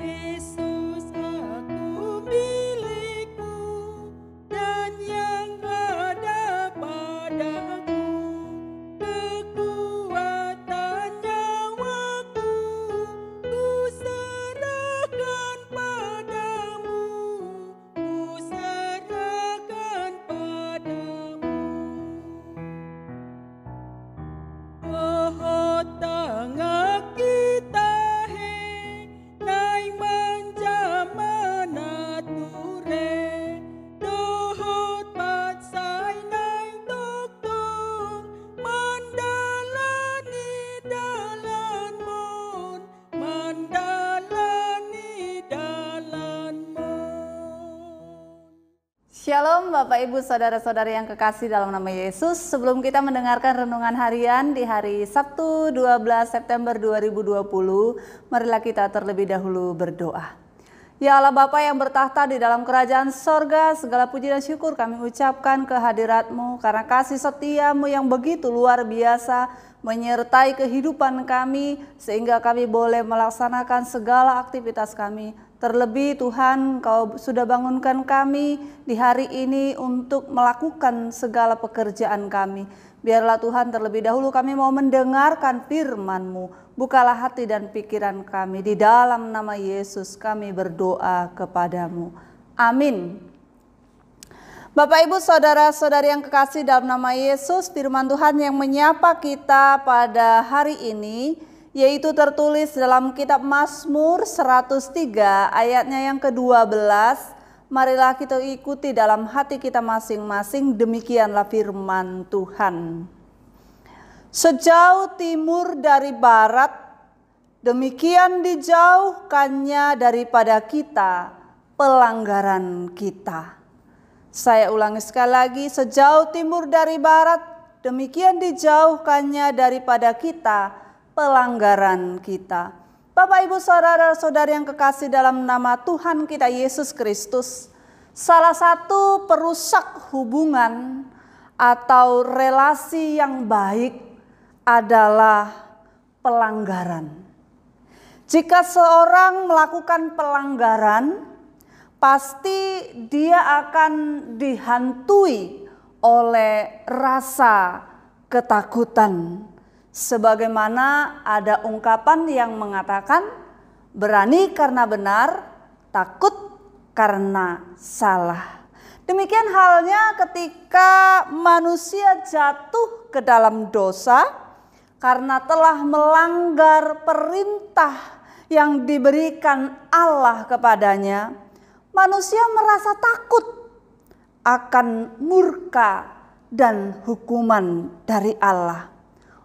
Isso. Shalom Bapak Ibu Saudara-saudari yang kekasih dalam nama Yesus. Sebelum kita mendengarkan renungan harian di hari Sabtu 12 September 2020 Marilah kita terlebih dahulu berdoa. Ya Allah Bapa yang bertahta di dalam kerajaan sorga Segala puji dan syukur kami ucapkan kehadiratmu Karena kasih setiamu yang begitu luar biasa Menyertai kehidupan kami Sehingga kami boleh melaksanakan segala aktivitas kami Terlebih Tuhan Kau sudah bangunkan kami di hari ini untuk melakukan segala pekerjaan kami. Biarlah Tuhan terlebih dahulu kami mau mendengarkan firman-Mu. Bukalah hati dan pikiran kami. Di dalam nama Yesus kami berdoa kepadamu. Amin. Bapak ibu saudara-saudari yang kekasih dalam nama Yesus firman Tuhan yang menyapa kita pada hari ini yaitu tertulis dalam kitab Mazmur 103 ayatnya yang ke-12. Marilah kita ikuti dalam hati kita masing-masing demikianlah firman Tuhan. Sejauh timur dari barat, demikian dijauhkannya daripada kita pelanggaran kita. Saya ulangi sekali lagi, sejauh timur dari barat, demikian dijauhkannya daripada kita pelanggaran kita. Bapak Ibu saudara-saudari yang kekasih dalam nama Tuhan kita Yesus Kristus, salah satu perusak hubungan atau relasi yang baik adalah pelanggaran. Jika seorang melakukan pelanggaran, pasti dia akan dihantui oleh rasa ketakutan Sebagaimana ada ungkapan yang mengatakan berani karena benar, takut karena salah. Demikian halnya ketika manusia jatuh ke dalam dosa karena telah melanggar perintah yang diberikan Allah kepadanya, manusia merasa takut akan murka dan hukuman dari Allah.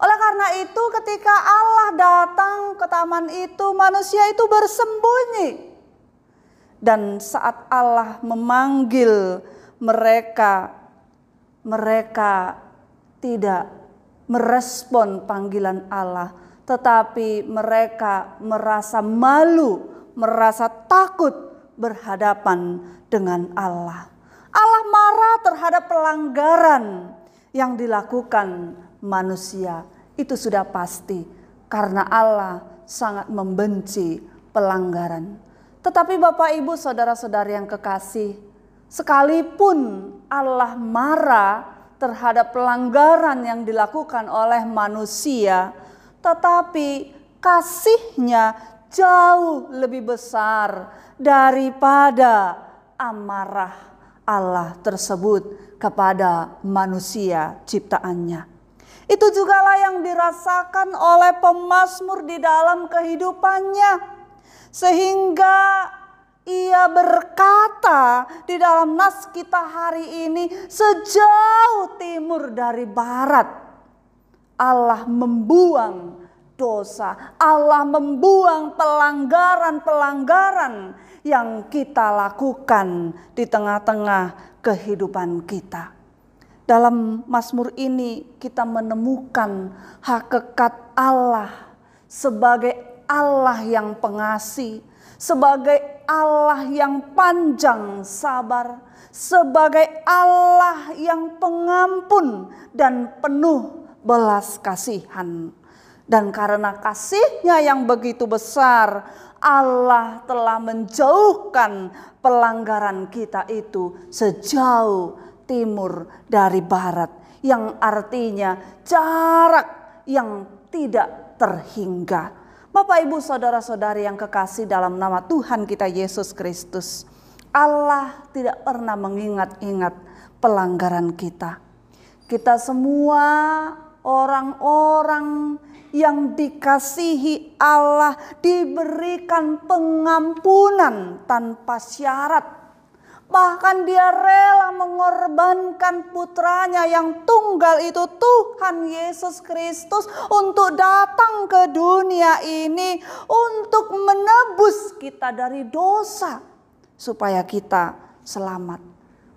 Oleh karena itu ketika Allah datang ke taman itu manusia itu bersembunyi. Dan saat Allah memanggil mereka, mereka tidak merespon panggilan Allah. Tetapi mereka merasa malu, merasa takut berhadapan dengan Allah. Allah marah terhadap pelanggaran yang dilakukan manusia. Itu sudah pasti karena Allah sangat membenci pelanggaran. Tetapi Bapak Ibu saudara-saudari yang kekasih, sekalipun Allah marah terhadap pelanggaran yang dilakukan oleh manusia, tetapi kasihnya jauh lebih besar daripada amarah Allah tersebut kepada manusia ciptaannya. Itu jugalah yang dirasakan oleh pemazmur di dalam kehidupannya. Sehingga ia berkata di dalam nas kita hari ini sejauh timur dari barat Allah membuang dosa, Allah membuang pelanggaran-pelanggaran yang kita lakukan di tengah-tengah kehidupan kita. Dalam Mazmur ini kita menemukan hakikat Allah sebagai Allah yang pengasih, sebagai Allah yang panjang sabar, sebagai Allah yang pengampun dan penuh belas kasihan. Dan karena kasihnya yang begitu besar, Allah telah menjauhkan pelanggaran kita itu sejauh timur dari barat, yang artinya jarak yang tidak terhingga. Bapak, ibu, saudara-saudari yang kekasih dalam nama Tuhan kita Yesus Kristus, Allah tidak pernah mengingat-ingat pelanggaran kita. Kita semua orang-orang yang dikasihi Allah diberikan pengampunan tanpa syarat Bahkan dia rela mengorbankan putranya yang tunggal itu Tuhan Yesus Kristus untuk datang ke dunia ini untuk menebus kita dari dosa supaya kita selamat.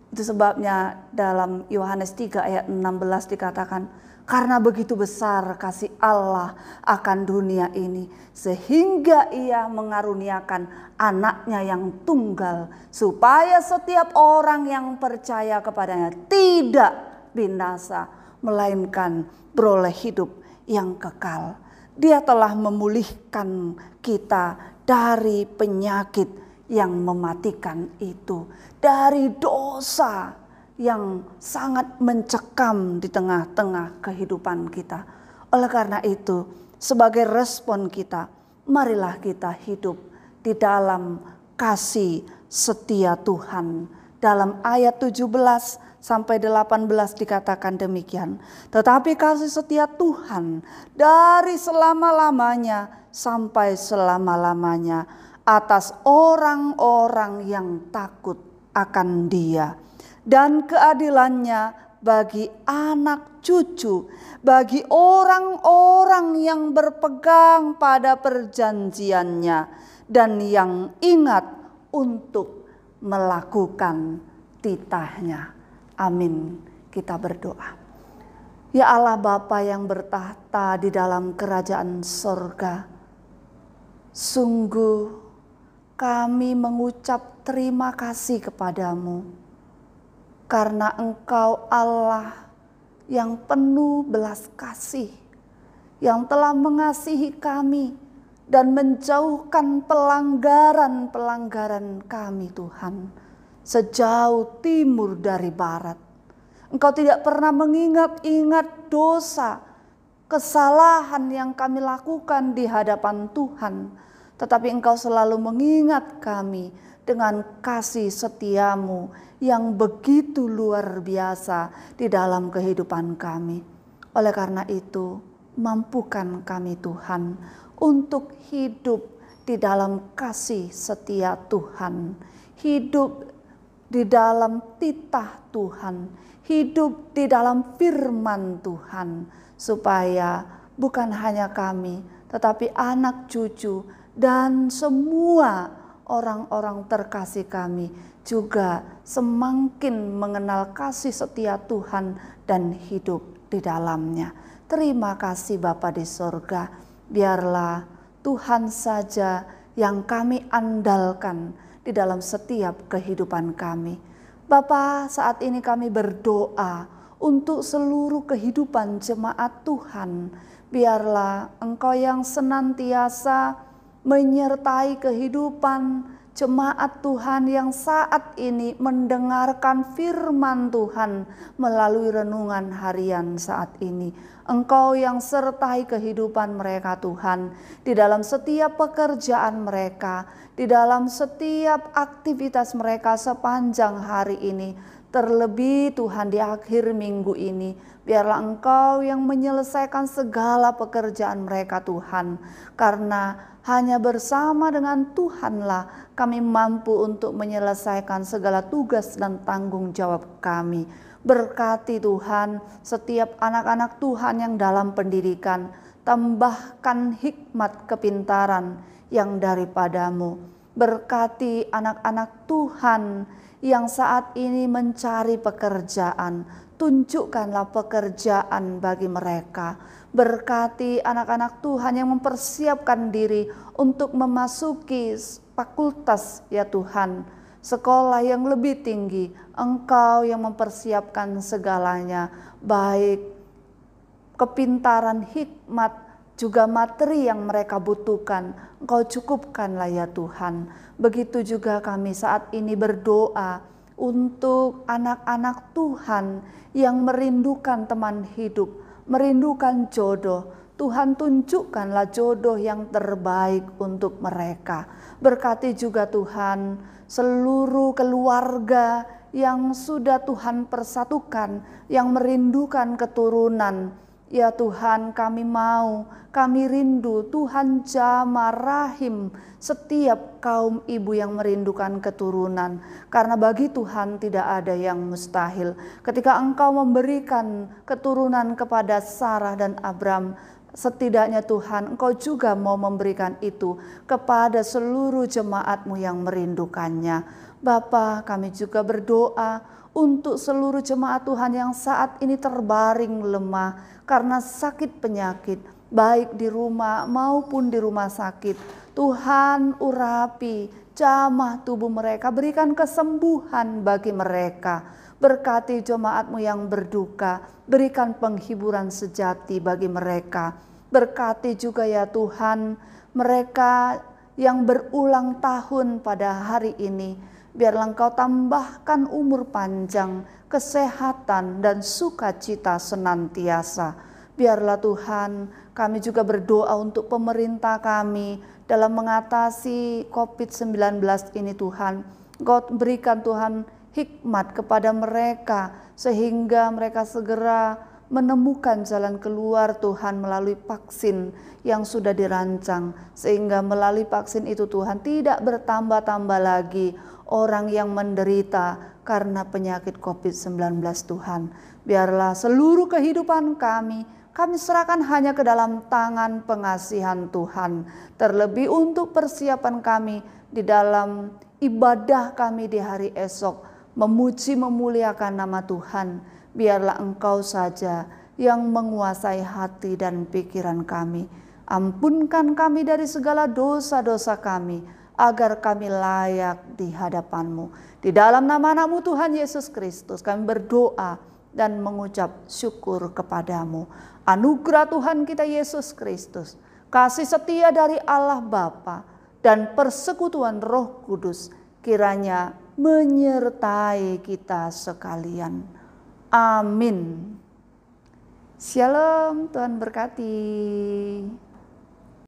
Itu sebabnya dalam Yohanes 3 ayat 16 dikatakan, karena begitu besar kasih Allah akan dunia ini, sehingga Ia mengaruniakan anaknya yang tunggal, supaya setiap orang yang percaya kepadanya tidak binasa, melainkan beroleh hidup yang kekal. Dia telah memulihkan kita dari penyakit yang mematikan itu, dari dosa yang sangat mencekam di tengah-tengah kehidupan kita. Oleh karena itu, sebagai respon kita, marilah kita hidup di dalam kasih setia Tuhan. Dalam ayat 17 sampai 18 dikatakan demikian. Tetapi kasih setia Tuhan dari selama-lamanya sampai selama-lamanya atas orang-orang yang takut akan Dia dan keadilannya bagi anak cucu, bagi orang-orang yang berpegang pada perjanjiannya dan yang ingat untuk melakukan titahnya. Amin. Kita berdoa. Ya Allah Bapa yang bertahta di dalam kerajaan sorga, sungguh kami mengucap terima kasih kepadamu karena Engkau Allah yang penuh belas kasih, yang telah mengasihi kami dan menjauhkan pelanggaran-pelanggaran kami, Tuhan, sejauh timur dari barat. Engkau tidak pernah mengingat-ingat dosa, kesalahan yang kami lakukan di hadapan Tuhan tetapi engkau selalu mengingat kami dengan kasih setiamu yang begitu luar biasa di dalam kehidupan kami. Oleh karena itu, mampukan kami Tuhan untuk hidup di dalam kasih setia Tuhan, hidup di dalam titah Tuhan, hidup di dalam firman Tuhan, supaya bukan hanya kami, tetapi anak cucu dan semua orang-orang terkasih kami juga semakin mengenal kasih setia Tuhan dan hidup di dalamnya. Terima kasih Bapa di sorga, biarlah Tuhan saja yang kami andalkan di dalam setiap kehidupan kami. Bapa, saat ini kami berdoa untuk seluruh kehidupan jemaat Tuhan. Biarlah Engkau yang senantiasa menyertai kehidupan jemaat Tuhan yang saat ini mendengarkan firman Tuhan melalui renungan harian saat ini. Engkau yang sertai kehidupan mereka Tuhan di dalam setiap pekerjaan mereka, di dalam setiap aktivitas mereka sepanjang hari ini. Terlebih Tuhan di akhir minggu ini, biarlah Engkau yang menyelesaikan segala pekerjaan mereka Tuhan. Karena hanya bersama dengan Tuhanlah kami mampu untuk menyelesaikan segala tugas dan tanggung jawab kami. Berkati Tuhan setiap anak-anak Tuhan yang dalam pendidikan, tambahkan hikmat kepintaran yang daripadamu. Berkati anak-anak Tuhan yang saat ini mencari pekerjaan, tunjukkanlah pekerjaan bagi mereka Berkati anak-anak Tuhan yang mempersiapkan diri untuk memasuki fakultas ya Tuhan. Sekolah yang lebih tinggi, Engkau yang mempersiapkan segalanya, baik kepintaran, hikmat, juga materi yang mereka butuhkan. Engkau cukupkanlah ya Tuhan. Begitu juga kami saat ini berdoa untuk anak-anak Tuhan yang merindukan teman hidup merindukan jodoh, Tuhan tunjukkanlah jodoh yang terbaik untuk mereka. Berkati juga Tuhan seluruh keluarga yang sudah Tuhan persatukan, yang merindukan keturunan. Ya Tuhan kami mau, kami rindu Tuhan jama rahim setiap kaum ibu yang merindukan keturunan. Karena bagi Tuhan tidak ada yang mustahil. Ketika engkau memberikan keturunan kepada Sarah dan Abram, setidaknya Tuhan engkau juga mau memberikan itu kepada seluruh jemaatmu yang merindukannya. Bapa kami juga berdoa untuk seluruh jemaat Tuhan yang saat ini terbaring lemah karena sakit penyakit, baik di rumah maupun di rumah sakit. Tuhan urapi jamah tubuh mereka, berikan kesembuhan bagi mereka. Berkati jemaatmu yang berduka, berikan penghiburan sejati bagi mereka. Berkati juga ya Tuhan mereka yang berulang tahun pada hari ini Biarlah engkau tambahkan umur panjang, kesehatan, dan sukacita senantiasa. Biarlah Tuhan, kami juga berdoa untuk pemerintah kami dalam mengatasi COVID-19 ini Tuhan. Engkau berikan Tuhan hikmat kepada mereka sehingga mereka segera menemukan jalan keluar Tuhan melalui vaksin yang sudah dirancang sehingga melalui vaksin itu Tuhan tidak bertambah-tambah lagi orang yang menderita karena penyakit COVID-19 Tuhan. Biarlah seluruh kehidupan kami, kami serahkan hanya ke dalam tangan pengasihan Tuhan. Terlebih untuk persiapan kami di dalam ibadah kami di hari esok. Memuji memuliakan nama Tuhan. Biarlah engkau saja yang menguasai hati dan pikiran kami. Ampunkan kami dari segala dosa-dosa kami agar kami layak di hadapanmu. Di dalam nama anakmu Tuhan Yesus Kristus kami berdoa dan mengucap syukur kepadamu. Anugerah Tuhan kita Yesus Kristus, kasih setia dari Allah Bapa dan persekutuan Roh Kudus kiranya menyertai kita sekalian. Amin. Shalom, Tuhan berkati.